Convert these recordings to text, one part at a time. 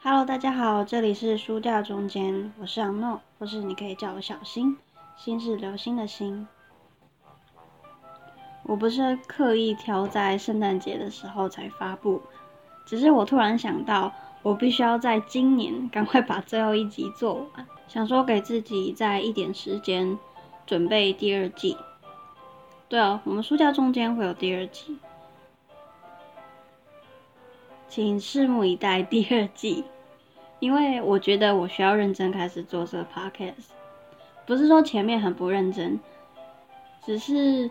Hello，大家好，这里是书架中间，我是昂诺，或是你可以叫我小新，新是流星的星。我不是刻意挑在圣诞节的时候才发布，只是我突然想到，我必须要在今年赶快把最后一集做完，想说给自己再一点时间准备第二季。对哦，我们书架中间会有第二季。请拭目以待第二季，因为我觉得我需要认真开始做这个 podcast，不是说前面很不认真，只是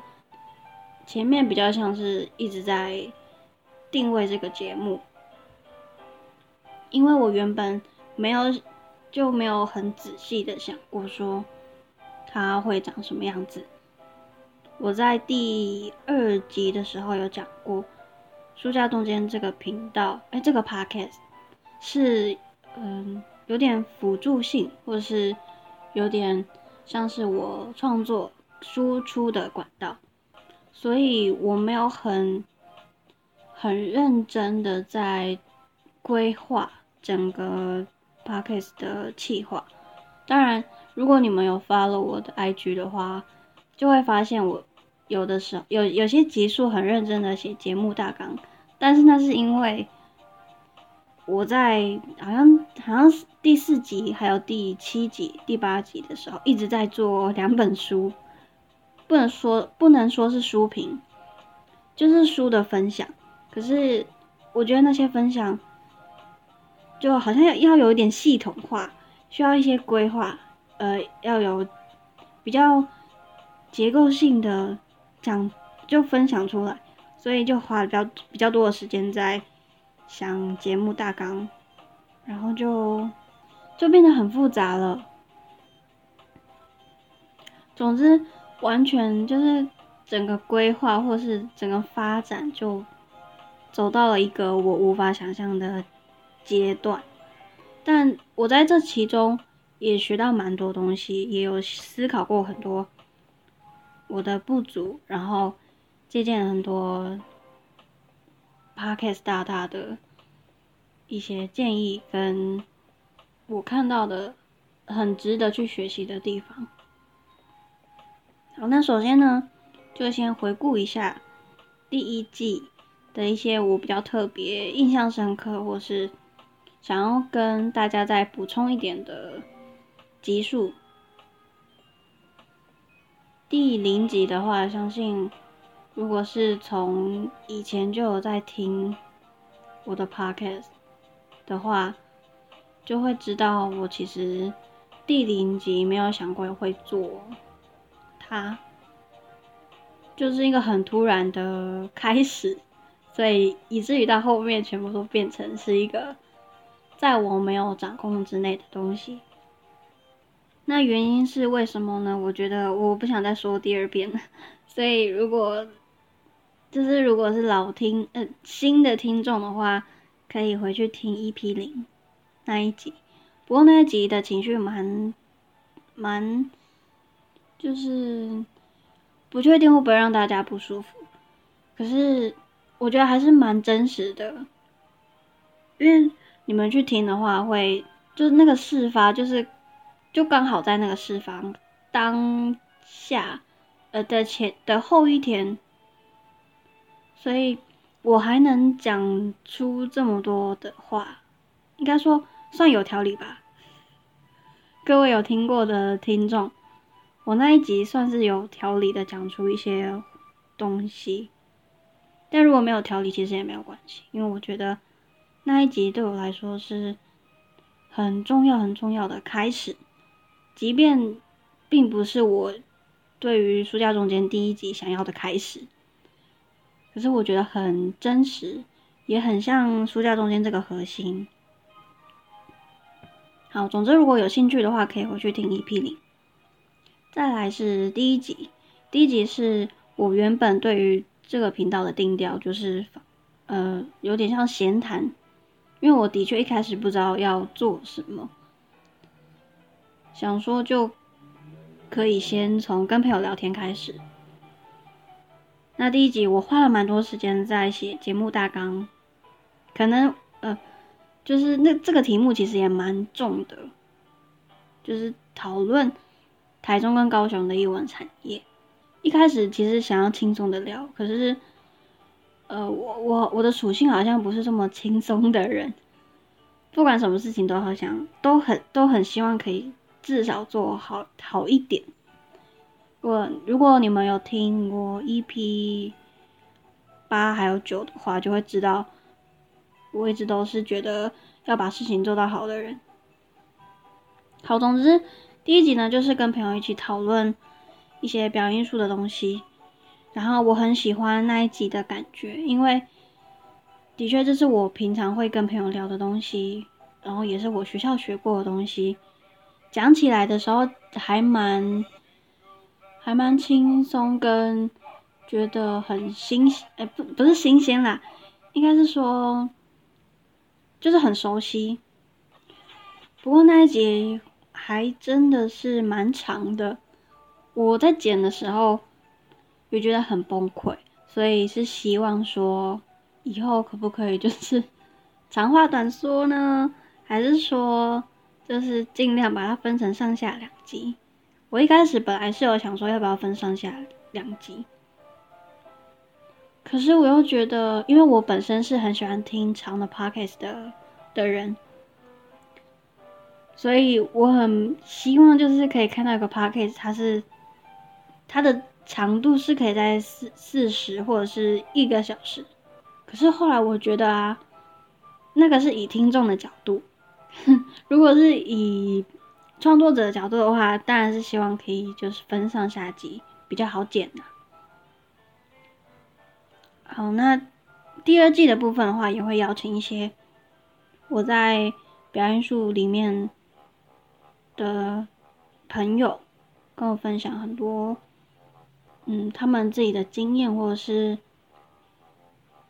前面比较像是一直在定位这个节目，因为我原本没有就没有很仔细的想过说它会长什么样子。我在第二集的时候有讲过。书架中间这个频道，哎，这个 podcast 是嗯有点辅助性，或者是有点像是我创作输出的管道，所以我没有很很认真的在规划整个 podcast 的企划。当然，如果你们有 follow 我的 IG 的话，就会发现我。有的时候有有些集数很认真的写节目大纲，但是那是因为我在好像好像是第四集还有第七集第八集的时候一直在做两本书，不能说不能说是书评，就是书的分享。可是我觉得那些分享就好像要要有一点系统化，需要一些规划，呃，要有比较结构性的。讲就分享出来，所以就花了比较比较多的时间在想节目大纲，然后就就变得很复杂了。总之，完全就是整个规划或是整个发展就走到了一个我无法想象的阶段。但我在这其中也学到蛮多东西，也有思考过很多。我的不足，然后借鉴很多 podcast 大大的一些建议，跟我看到的很值得去学习的地方。好，那首先呢，就先回顾一下第一季的一些我比较特别、印象深刻，或是想要跟大家再补充一点的集数。第零集的话，相信如果是从以前就有在听我的 podcast 的话，就会知道我其实第零集没有想过会做它，就是一个很突然的开始，所以以至于到后面全部都变成是一个在我没有掌控之内的东西。那原因是为什么呢？我觉得我不想再说第二遍了，所以如果就是如果是老听呃新的听众的话，可以回去听 EP 零那一集。不过那一集的情绪蛮蛮，就是不确定会不会让大家不舒服。可是我觉得还是蛮真实的，因为你们去听的话，会就是那个事发就是。就刚好在那个释放当下，呃的前的后一天，所以我还能讲出这么多的话，应该说算有条理吧。各位有听过的听众，我那一集算是有条理的讲出一些东西，但如果没有条理，其实也没有关系，因为我觉得那一集对我来说是很重要、很重要的开始。即便并不是我对于书架中间第一集想要的开始，可是我觉得很真实，也很像书架中间这个核心。好，总之如果有兴趣的话，可以回去听 EP 零。再来是第一集，第一集是我原本对于这个频道的定调，就是呃有点像闲谈，因为我的确一开始不知道要做什么。想说就可以先从跟朋友聊天开始。那第一集我花了蛮多时间在写节目大纲，可能呃就是那这个题目其实也蛮重的，就是讨论台中跟高雄的艺文产业。一开始其实想要轻松的聊，可是，呃，我我我的属性好像不是这么轻松的人，不管什么事情都好像都很都很希望可以至少做好好一点。我如果你们有听过 EP 八还有九的话，就会知道。我一直都是觉得要把事情做到好的人。好，总之第一集呢，就是跟朋友一起讨论一些表演艺术的东西。然后我很喜欢那一集的感觉，因为的确这是我平常会跟朋友聊的东西，然后也是我学校学过的东西。讲起来的时候还蛮还蛮轻松，跟觉得很新鲜，哎，不不是新鲜啦，应该是说。就是很熟悉，不过那一集还真的是蛮长的。我在剪的时候也觉得很崩溃，所以是希望说以后可不可以就是 长话短说呢？还是说就是尽量把它分成上下两集？我一开始本来是有想说要不要分上下两集，可是我又觉得，因为我本身是很喜欢听长的 podcast 的。的人，所以我很希望就是可以看到一个 p a c k a g e 它是它的长度是可以在四四十或者是一个小时。可是后来我觉得啊，那个是以听众的角度，如果是以创作者的角度的话，当然是希望可以就是分上下集比较好剪呐。好，那第二季的部分的话，也会邀请一些。我在表演术里面的朋友跟我分享很多，嗯，他们自己的经验，或者是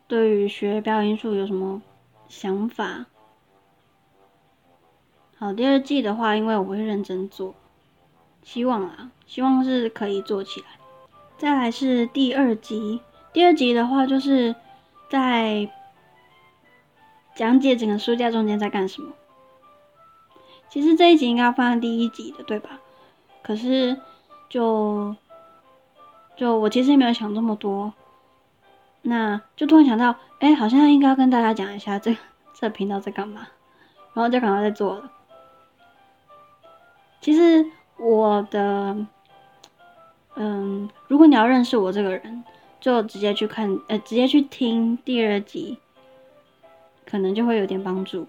对于学表演术有什么想法。好，第二季的话，因为我会认真做，希望啊，希望是可以做起来。再来是第二集，第二集的话，就是在。讲解整个书架中间在干什么？其实这一集应该放在第一集的，对吧？可是就就我其实也没有想这么多，那就突然想到，哎，好像应该要跟大家讲一下这这频道在干嘛，然后就赶快在做了。其实我的，嗯，如果你要认识我这个人，就直接去看，呃，直接去听第二集。可能就会有点帮助，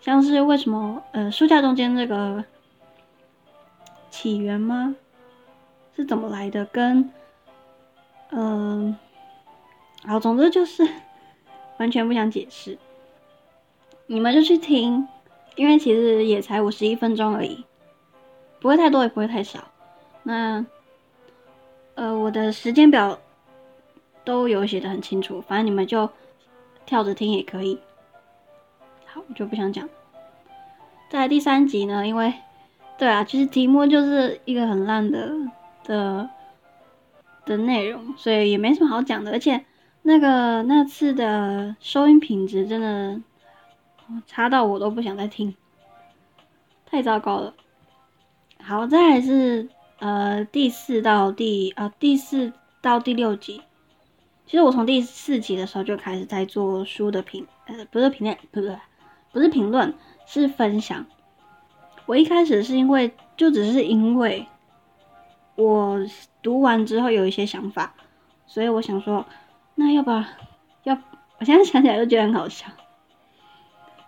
像是为什么呃书架中间这个起源吗？是怎么来的？跟嗯，好，总之就是 完全不想解释，你们就去听，因为其实也才五十一分钟而已，不会太多也不会太少。那呃我的时间表都有写的很清楚，反正你们就。跳着听也可以，好，我就不想讲。在第三集呢，因为，对啊，其实题目就是一个很烂的的的内容，所以也没什么好讲的。而且那个那次的收音品质真的差到我都不想再听，太糟糕了。好，再来是呃第四到第啊第四到第六集。其实我从第四集的时候就开始在做书的评，呃，不是评论，不是，不是评论，是分享。我一开始是因为，就只是因为我读完之后有一些想法，所以我想说，那要不要？要，我现在想起来就觉得很好笑。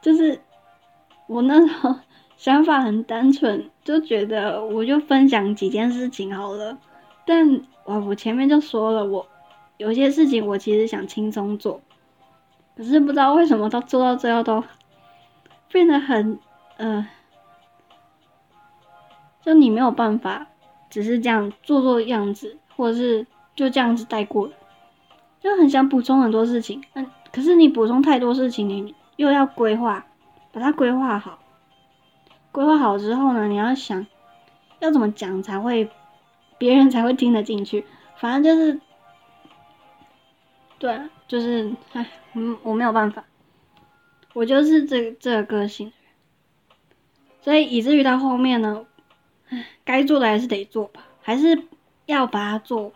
就是我那时候想法很单纯，就觉得我就分享几件事情好了。但我我前面就说了我。有些事情我其实想轻松做，可是不知道为什么到做到最后都变得很呃，就你没有办法只是这样做做样子，或者是就这样子带过，就很想补充很多事情。嗯，可是你补充太多事情，你又要规划，把它规划好。规划好之后呢，你要想要怎么讲才会别人才会听得进去，反正就是。对，就是唉，嗯，我没有办法。我就是这这个个性，所以以至于到后面呢，该做的还是得做吧，还是要把它做完。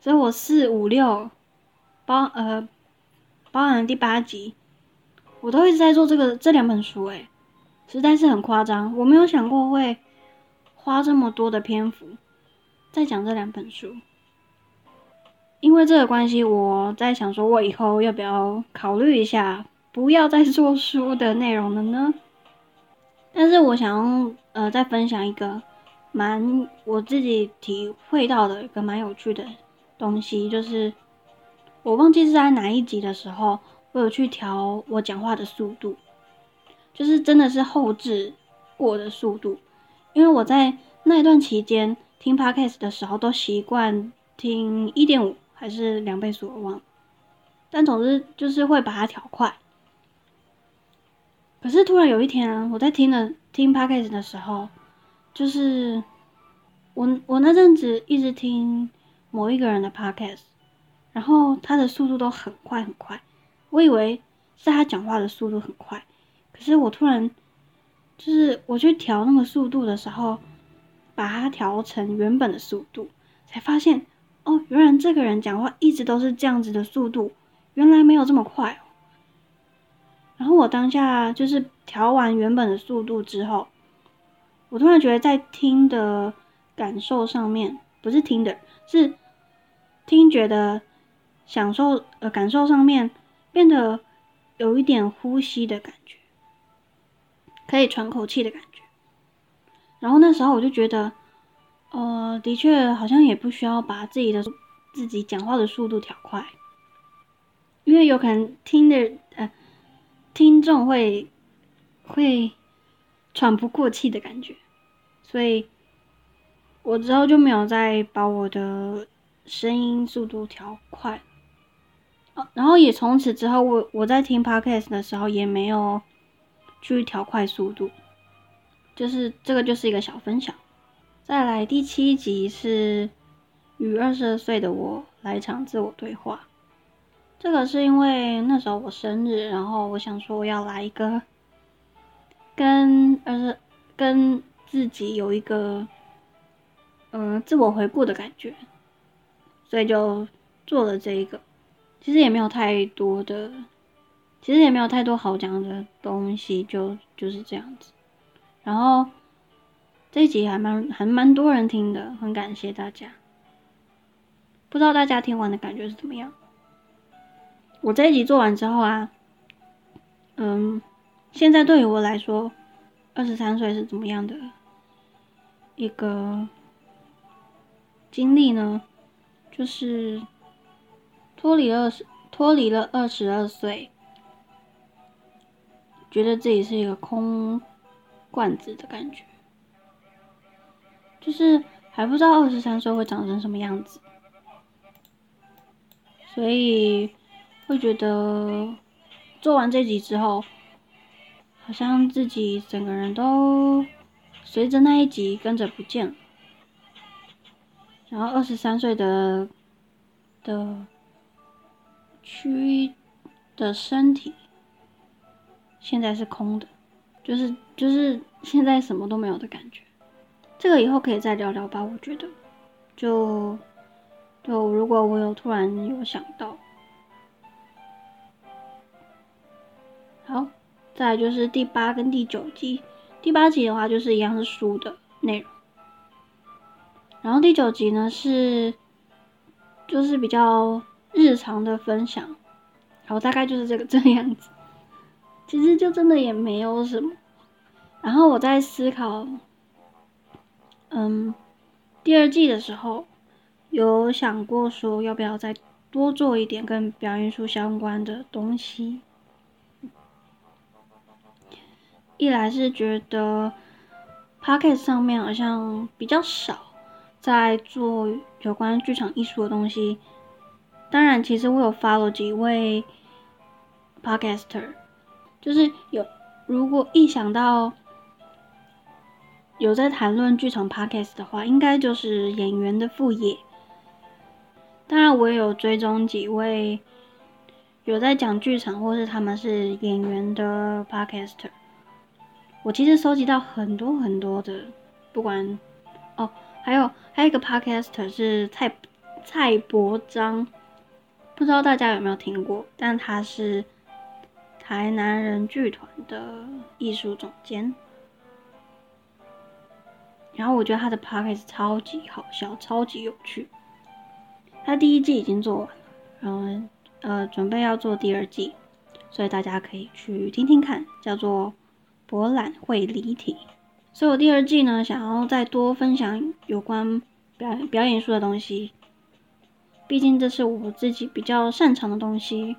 所以我四五六包呃包含第八集，我都一直在做这个这两本书，诶，实在是很夸张，我没有想过会花这么多的篇幅在讲这两本书。因为这个关系，我在想说，我以后要不要考虑一下，不要再做书的内容了呢？但是我想呃再分享一个蛮我自己体会到的一个蛮有趣的东西，就是我忘记是在哪一集的时候，我有去调我讲话的速度，就是真的是后置过的速度，因为我在那一段期间听 podcast 的时候都习惯听一点五。还是两倍速，我忘了。但总之就是会把它调快。可是突然有一天，我在听了听 podcast 的时候，就是我我那阵子一直听某一个人的 podcast，然后他的速度都很快很快，我以为是他讲话的速度很快，可是我突然就是我去调那个速度的时候，把它调成原本的速度，才发现。哦，原来这个人讲话一直都是这样子的速度，原来没有这么快哦。然后我当下就是调完原本的速度之后，我突然觉得在听的感受上面，不是听的，是听觉的享受呃感受上面变得有一点呼吸的感觉，可以喘口气的感觉。然后那时候我就觉得。呃，的确，好像也不需要把自己的自己讲话的速度调快，因为有可能听的呃听众会会喘不过气的感觉，所以我之后就没有再把我的声音速度调快，然后也从此之后，我我在听 podcast 的时候也没有去调快速度，就是这个就是一个小分享。再来第七集是与二十二岁的我来场自我对话。这个是因为那时候我生日，然后我想说要来一个跟二十跟自己有一个嗯自我回顾的感觉，所以就做了这一个。其实也没有太多的，其实也没有太多好讲的东西，就就是这样子。然后。这一集还蛮还蛮多人听的，很感谢大家。不知道大家听完的感觉是怎么样？我这一集做完之后啊，嗯，现在对于我来说，二十三岁是怎么样的一个经历呢？就是脱离二十脱离了二十二岁，觉得自己是一个空罐子的感觉。就是还不知道二十三岁会长成什么样子，所以会觉得做完这集之后，好像自己整个人都随着那一集跟着不见了。然后二十三岁的的躯的身体现在是空的，就是就是现在什么都没有的感觉。这个以后可以再聊聊吧，我觉得，就就如果我有突然有想到，好，再就是第八跟第九集，第八集的话就是一样是书的内容，然后第九集呢是就是比较日常的分享，好，大概就是这个这个样子，其实就真的也没有什么，然后我在思考。嗯，第二季的时候有想过说要不要再多做一点跟表演术相关的东西。一来是觉得 p o c k e t 上面好像比较少在做有关剧场艺术的东西。当然，其实我有 follow 几位 podcaster，就是有如果一想到。有在谈论剧场 podcast 的话，应该就是演员的副业。当然，我也有追踪几位有在讲剧场或是他们是演员的 podcaster，我其实收集到很多很多的，不管哦，还有还有一个 podcaster 是蔡蔡伯章，不知道大家有没有听过，但他是台南人剧团的艺术总监。然后我觉得他的 podcast 超级好笑，超级有趣。他第一季已经做完了，然后呃准备要做第二季，所以大家可以去听听看，叫做《博览会离体》。所以我第二季呢，想要再多分享有关表表演术的东西，毕竟这是我自己比较擅长的东西，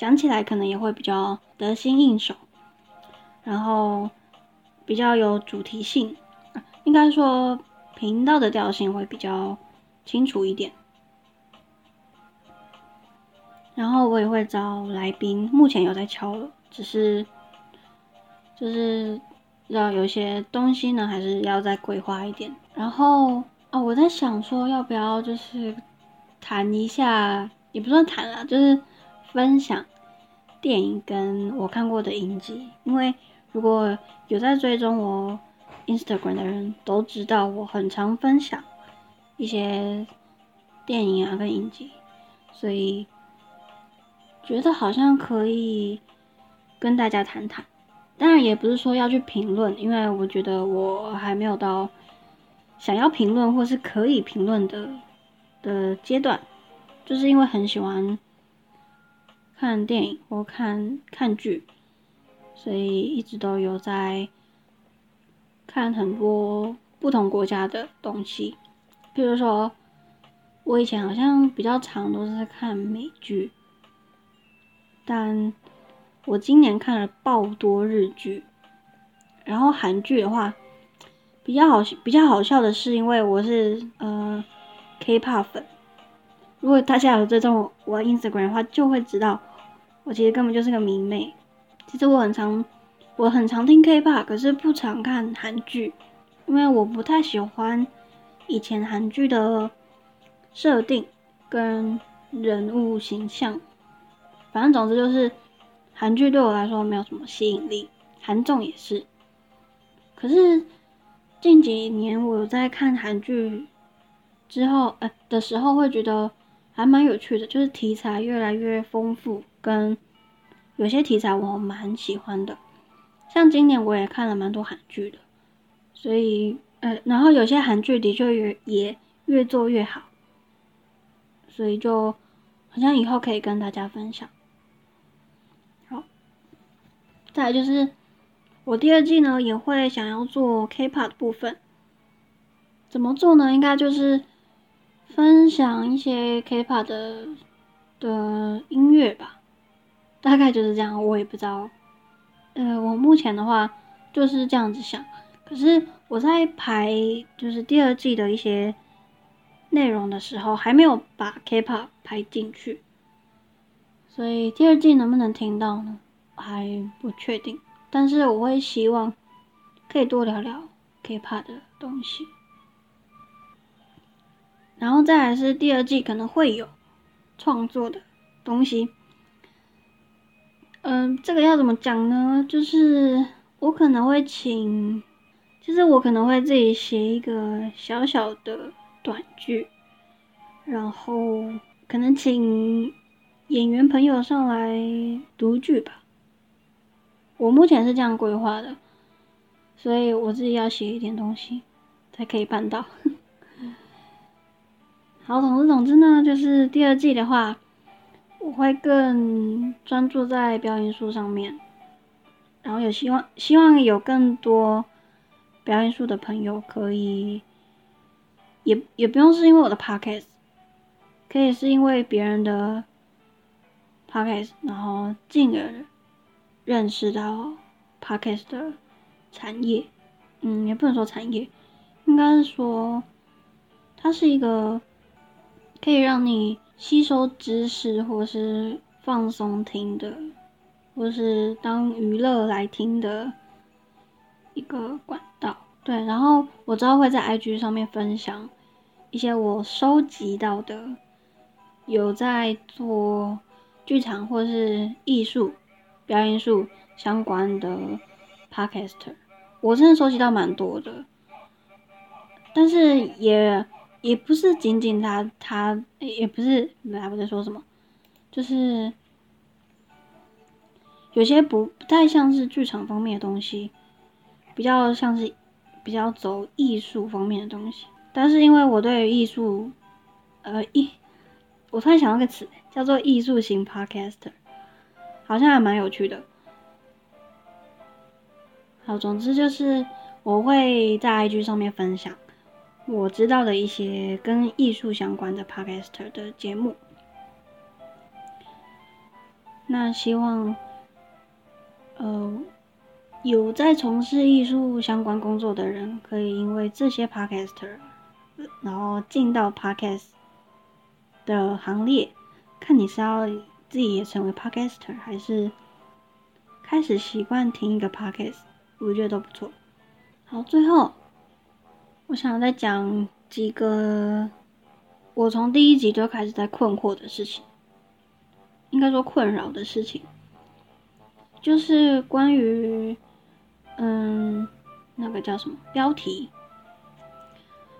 讲起来可能也会比较得心应手，然后比较有主题性。应该说，频道的调性会比较清楚一点。然后我也会找来宾，目前有在敲了，只是就是要有些东西呢，还是要再规划一点。然后啊，我在想说，要不要就是谈一下，也不算谈啦，就是分享电影跟我看过的影集，因为如果有在追踪我。Instagram 的人都知道，我很常分享一些电影啊跟影集，所以觉得好像可以跟大家谈谈。当然也不是说要去评论，因为我觉得我还没有到想要评论或是可以评论的的阶段，就是因为很喜欢看电影或看看剧，所以一直都有在。看很多不同国家的东西，比如说，我以前好像比较常都是看美剧，但我今年看了爆多日剧，然后韩剧的话，比较好比较好笑的是，因为我是呃 K-pop 粉，如果大家有追踪我 Instagram 的话，就会知道我其实根本就是个迷妹，其实我很常。我很常听 K-pop，可是不常看韩剧，因为我不太喜欢以前韩剧的设定跟人物形象。反正总之就是韩剧对我来说没有什么吸引力，韩综也是。可是近几年我在看韩剧之后，呃的时候会觉得还蛮有趣的，就是题材越来越丰富，跟有些题材我蛮喜欢的。像今年我也看了蛮多韩剧的，所以呃，然后有些韩剧的确也也越做越好，所以就好像以后可以跟大家分享。好，再来就是我第二季呢也会想要做 K-pop 部分，怎么做呢？应该就是分享一些 K-pop 的的音乐吧，大概就是这样，我也不知道。呃，我目前的话就是这样子想，可是我在排就是第二季的一些内容的时候，还没有把 K-pop 排进去，所以第二季能不能听到呢？还不确定。但是我会希望可以多聊聊 K-pop 的东西，然后再来是第二季可能会有创作的东西。嗯，这个要怎么讲呢？就是我可能会请，就是我可能会自己写一个小小的短剧，然后可能请演员朋友上来读剧吧。我目前是这样规划的，所以我自己要写一点东西才可以办到。好，总之总之呢，就是第二季的话。我会更专注在表演术上面，然后也希望希望有更多表演术的朋友可以，也也不用是因为我的 podcast，可以是因为别人的 podcast，然后进而认识到 podcast 的产业，嗯，也不能说产业，应该是说它是一个可以让你。吸收知识，或是放松听的，或是当娱乐来听的一个管道。对，然后我知道会在 IG 上面分享一些我收集到的，有在做剧场或是艺术、表演艺术相关的 podcaster，我真的收集到蛮多的，但是也也不是仅仅他他也不是，来我在说什么，就是有些不不太像是剧场方面的东西，比较像是比较走艺术方面的东西，但是因为我对艺术，呃艺。我突然想到个词，叫做艺术型 podcaster，好像还蛮有趣的。好，总之就是我会在 IG 上面分享我知道的一些跟艺术相关的 podcaster 的节目。那希望，呃，有在从事艺术相关工作的人，可以因为这些 podcaster，然后进到 podcast。的行列，看你是要自己也成为 podcaster，还是开始习惯听一个 podcast，我觉得都不错。好，最后我想再讲几个我从第一集就开始在困惑的事情，应该说困扰的事情，就是关于嗯那个叫什么标题。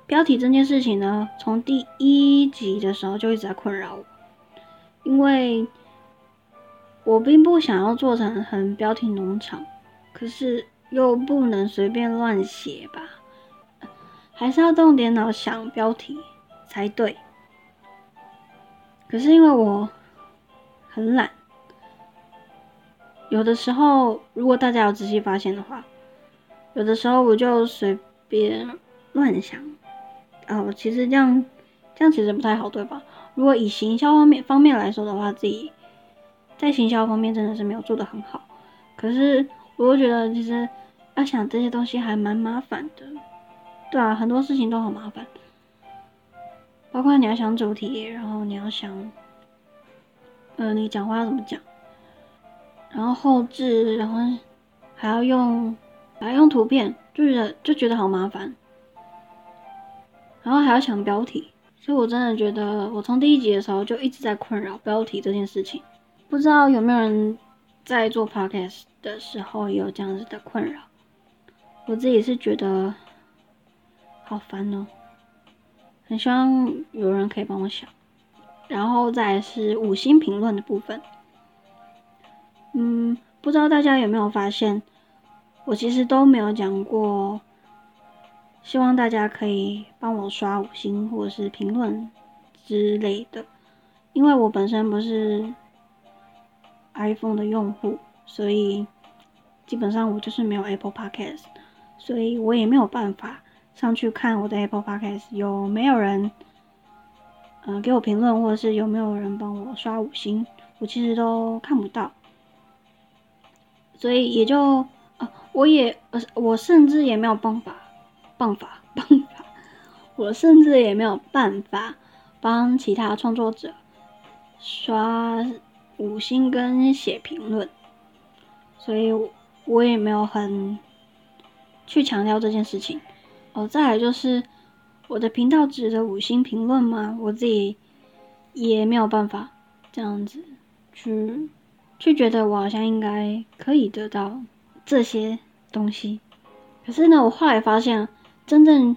标题这件事情呢，从第一集的时候就一直在困扰我，因为我并不想要做成很标题农场，可是又不能随便乱写吧，还是要动点脑想标题才对。可是因为我很懒，有的时候如果大家有仔细发现的话，有的时候我就随便乱想。哦，其实这样，这样其实不太好，对吧？如果以行销方面方面来说的话，自己在行销方面真的是没有做的很好。可是，我又觉得其实要想这些东西还蛮麻烦的，对啊，很多事情都很麻烦，包括你要想主题，然后你要想，呃，你讲话要怎么讲，然后后置，然后还要用，还要用图片，就觉得就觉得好麻烦。然后还要想标题，所以我真的觉得，我从第一集的时候就一直在困扰标题这件事情。不知道有没有人在做 podcast 的时候有这样子的困扰？我自己是觉得好烦哦，很希望有人可以帮我想。然后再是五星评论的部分，嗯，不知道大家有没有发现，我其实都没有讲过。希望大家可以帮我刷五星或者是评论之类的，因为我本身不是 iPhone 的用户，所以基本上我就是没有 Apple Podcast，所以我也没有办法上去看我的 Apple Podcast 有没有人嗯给我评论，或者是有没有人帮我刷五星，我其实都看不到，所以也就啊，我也呃我甚至也没有办法。办法，办法，我甚至也没有办法帮其他创作者刷五星跟写评论，所以我也没有很去强调这件事情。再来就是我的频道值的五星评论吗，我自己也没有办法这样子去去觉得我好像应该可以得到这些东西。可是呢，我后来发现。真正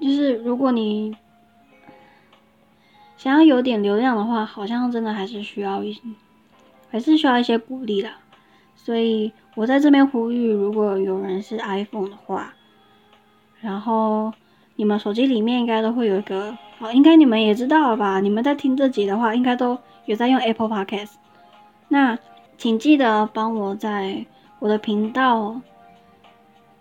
就是，如果你想要有点流量的话，好像真的还是需要一，还是需要一些鼓励的。所以我在这边呼吁，如果有人是 iPhone 的话，然后你们手机里面应该都会有一个，好，应该你们也知道了吧？你们在听这集的话，应该都有在用 Apple Podcast。那请记得帮我在我的频道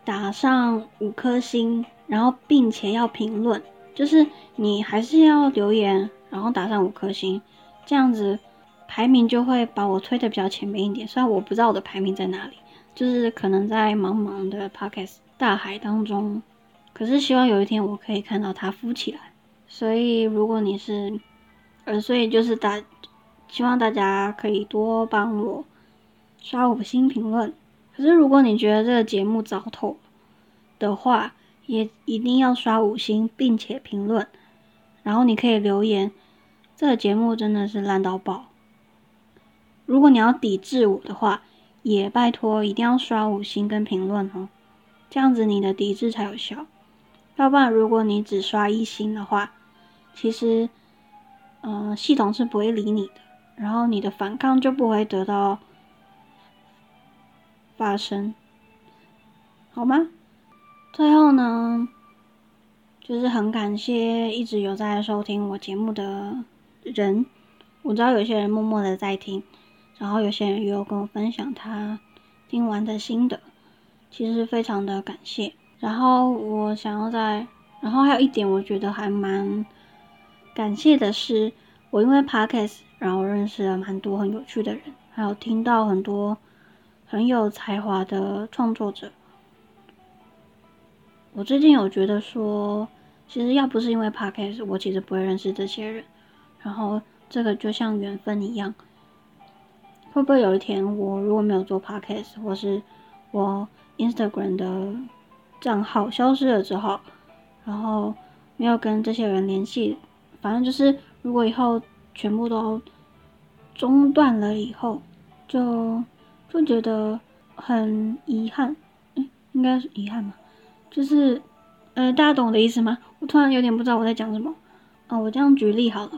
打上五颗星。然后，并且要评论，就是你还是要留言，然后打上五颗星，这样子排名就会把我推的比较前面一点。虽然我不知道我的排名在哪里，就是可能在茫茫的 podcast 大海当中，可是希望有一天我可以看到它浮起来。所以，如果你是，呃，所以就是大，希望大家可以多帮我刷五星评论。可是，如果你觉得这个节目糟透的话，也一定要刷五星，并且评论，然后你可以留言。这个节目真的是烂到爆，如果你要抵制我的话，也拜托一定要刷五星跟评论哦，这样子你的抵制才有效。要不然，如果你只刷一星的话，其实，嗯，系统是不会理你的，然后你的反抗就不会得到发生，好吗？最后呢，就是很感谢一直有在收听我节目的人，我知道有些人默默的在听。然后有些人也有跟我分享他听完的心得，其实非常的感谢。然后我想要在，然后还有一点我觉得还蛮感谢的是，我因为 podcast 然后认识了蛮多很有趣的人，还有听到很多很有才华的创作者。我最近有觉得说，其实要不是因为 podcast，我其实不会认识这些人。然后这个就像缘分一样。会不会有一天，我如果没有做 podcast，或是我 Instagram 的账号消失了之后，然后没有跟这些人联系，反正就是如果以后全部都中断了以后，就就觉得很遗憾，嗯，应该是遗憾吧，就是呃，大家懂我的意思吗？我突然有点不知道我在讲什么，啊，我这样举例好了。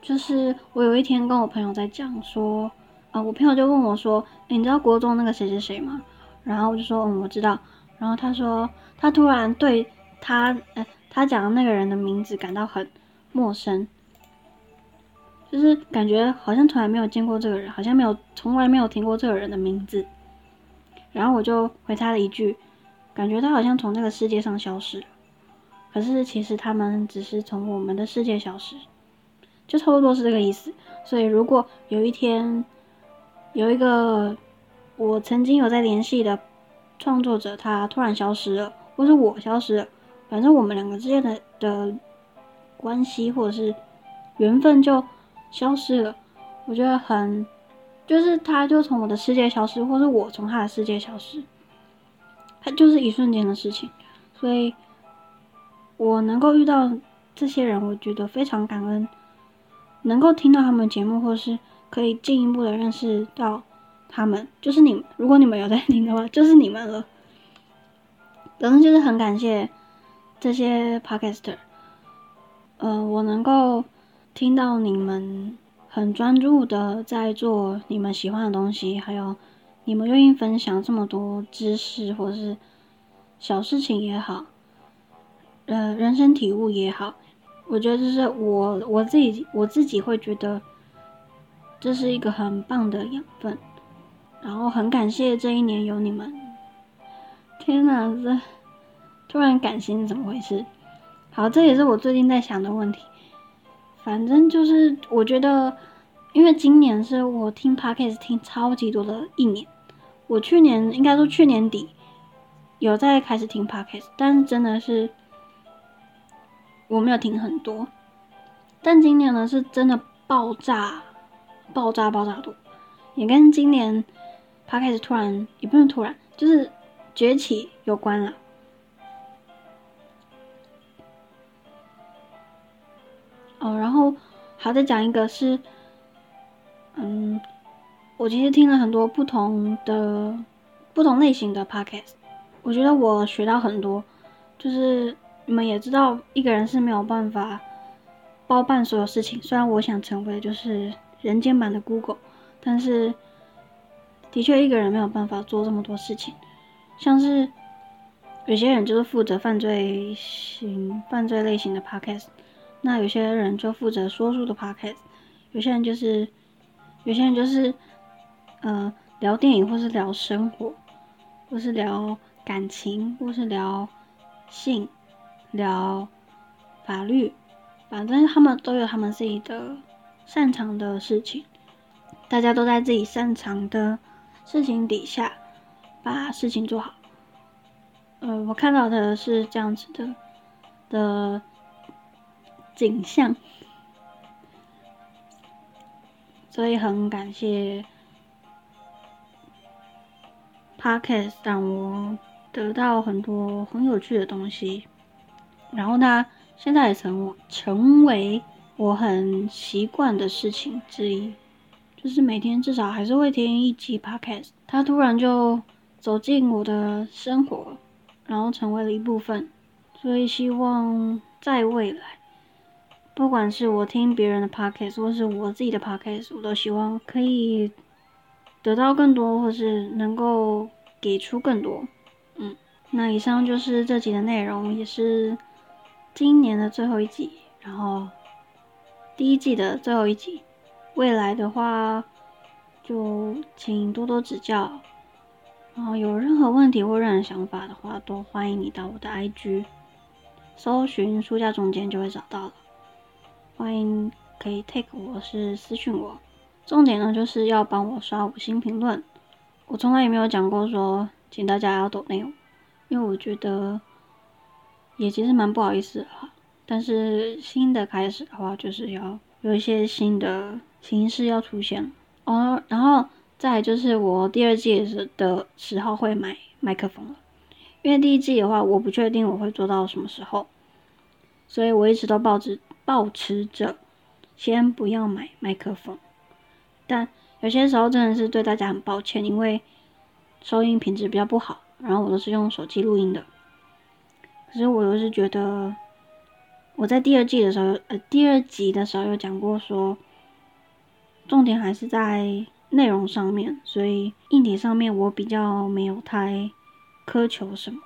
就是我有一天跟我朋友在讲说，啊，我朋友就问我说，哎，你知道国中那个谁谁谁吗？然后我就说，嗯，我知道。然后他说，他突然对他，呃，他讲的那个人的名字感到很陌生，就是感觉好像从来没有见过这个人，好像没有从来没有听过这个人的名字。然后我就回他了一句，感觉他好像从这个世界上消失。可是其实他们只是从我们的世界消失。就差不多是这个意思，所以如果有一天有一个我曾经有在联系的创作者，他突然消失了，或是我消失了，反正我们两个之间的的关系或者是缘分就消失了，我觉得很就是他就从我的世界消失，或是我从他的世界消失，他就是一瞬间的事情，所以我能够遇到这些人，我觉得非常感恩。能够听到他们节目，或是可以进一步的认识到他们，就是你。如果你们有在听的话，就是你们了。反正就是很感谢这些 podcaster，呃，我能够听到你们很专注的在做你们喜欢的东西，还有你们愿意分享这么多知识，或者是小事情也好，呃，人生体悟也好。我觉得这是我我自己我自己会觉得这是一个很棒的养分，然后很感谢这一年有你们。天哪，这突然感心怎么回事？好，这也是我最近在想的问题。反正就是我觉得，因为今年是我听 podcast 听超级多的一年。我去年应该说去年底有在开始听 podcast，但是真的是。我没有听很多，但今年呢是真的爆炸、爆炸、爆炸多，也跟今年他开始突然也不是突然，就是崛起有关了。哦，然后还再讲一个是，嗯，我其实听了很多不同的、不同类型的 podcast，我觉得我学到很多，就是。你们也知道，一个人是没有办法包办所有事情。虽然我想成为就是人间版的 Google，但是的确一个人没有办法做这么多事情。像是有些人就是负责犯罪型、犯罪类型的 Podcast，那有些人就负责说书的 Podcast，有些人就是有些人就是呃聊电影，或是聊生活，或是聊感情，或是聊性。聊法律，反正他们都有他们自己的擅长的事情，大家都在自己擅长的事情底下把事情做好。呃，我看到的是这样子的的景象，所以很感谢 Podcast 让我得到很多很有趣的东西。然后它现在也成成为我很习惯的事情之一，就是每天至少还是会听一集 podcast，它突然就走进我的生活，然后成为了一部分。所以希望在未来，不管是我听别人的 podcast，或是我自己的 podcast，我都希望可以得到更多，或是能够给出更多。嗯，那以上就是这集的内容，也是今年的最后一集，然后第一季的最后一集。未来的话，就请多多指教。然后有任何问题或任何想法的话，都欢迎你到我的 IG 搜寻书架中间就会找到了。欢迎可以 take 我是私信我。重点呢就是要帮我刷五星评论。我从来也没有讲过说，请大家要抖内容，因为我觉得也其实蛮不好意思的哈。但是新的开始的话，就是要有一些新的。形式要出现了哦，然后再就是我第二季时的时候会买麦克风了，因为第一季的话我不确定我会做到什么时候，所以我一直都抱着保持着先不要买麦克风，但有些时候真的是对大家很抱歉，因为收音品质比较不好，然后我都是用手机录音的，可是我又是觉得我在第二季的时候，呃，第二集的时候有讲过说。重点还是在内容上面，所以硬体上面我比较没有太苛求什么。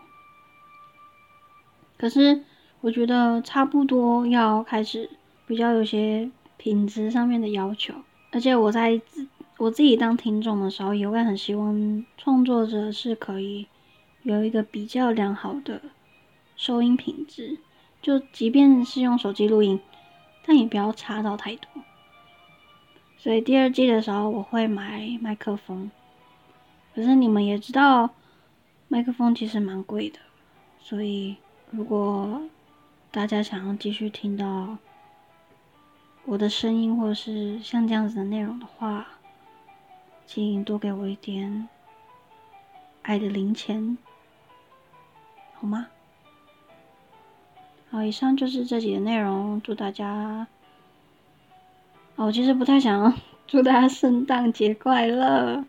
可是我觉得差不多要开始比较有些品质上面的要求，而且我在自我自己当听众的时候，也会很希望创作者是可以有一个比较良好的收音品质，就即便是用手机录音，但也不要差到太多。所以第二季的时候我会买麦克风，可是你们也知道，麦克风其实蛮贵的，所以如果大家想要继续听到我的声音，或者是像这样子的内容的话，请多给我一点爱的零钱，好吗？好，以上就是这集的内容，祝大家。我其实不太想要 祝大家圣诞节快乐。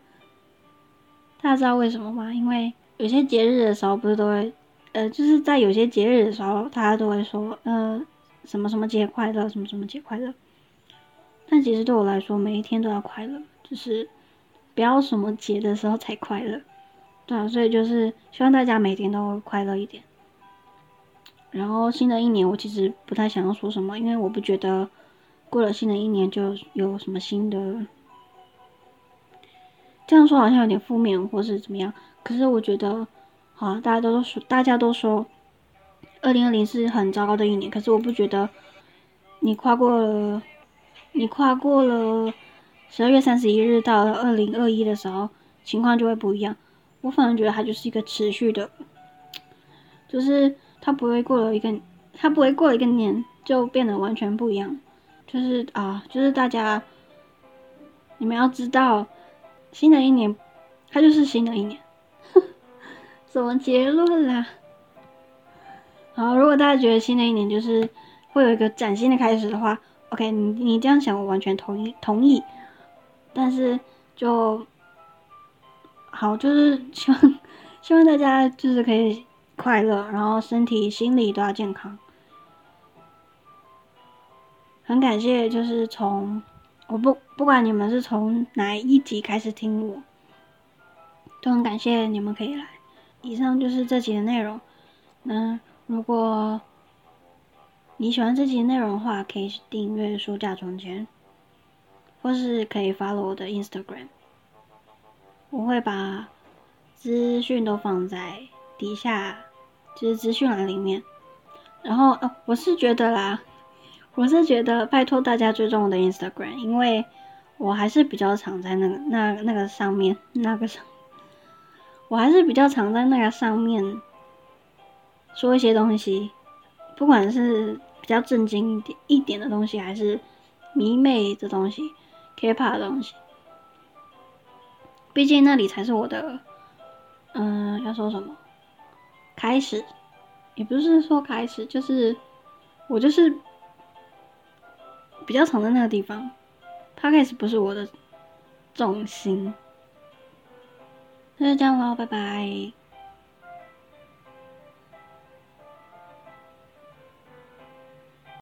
大家知道为什么吗？因为有些节日的时候，不是都会，呃，就是在有些节日的时候，大家都会说，呃，什么什么节快乐，什么什么节快乐。但其实对我来说，每一天都要快乐，就是不要什么节的时候才快乐。对啊，所以就是希望大家每天都会快乐一点。然后新的一年，我其实不太想要说什么，因为我不觉得。过了新的一年就有什么新的？这样说好像有点负面，或是怎么样？可是我觉得，好，大家都说，大家都说，二零二零是很糟糕的一年。可是我不觉得，你跨过了，你跨过了十二月三十一日到二零二一的时候，情况就会不一样。我反而觉得它就是一个持续的，就是它不会过了一个，它不会过了一个年就变得完全不一样。就是啊，就是大家，你们要知道，新的一年，它就是新的一年。什么结论啦？好，如果大家觉得新的一年就是会有一个崭新的开始的话，OK，你你这样想，我完全同意同意。但是就好，就是希望 希望大家就是可以快乐，然后身体心理都要健康。很感谢，就是从我不不管你们是从哪一集开始听我，都很感谢你们可以来。以上就是这集的内容。那如果你喜欢这集内容的话，可以订阅书架中间，或是可以 follow 我的 Instagram，我会把资讯都放在底下，就是资讯栏里面。然后哦，我是觉得啦。我是觉得拜托大家追踪我的 Instagram，因为我还是比较常在那个那那个上面那个上，我还是比较常在那个上面说一些东西，不管是比较震惊一点一点的东西，还是迷妹的东西，K-pop 的东西，毕竟那里才是我的，嗯，要说什么开始，也不是说开始，就是我就是。比较常在那个地方。Podcast 不是我的重心。那就这样喽，拜拜。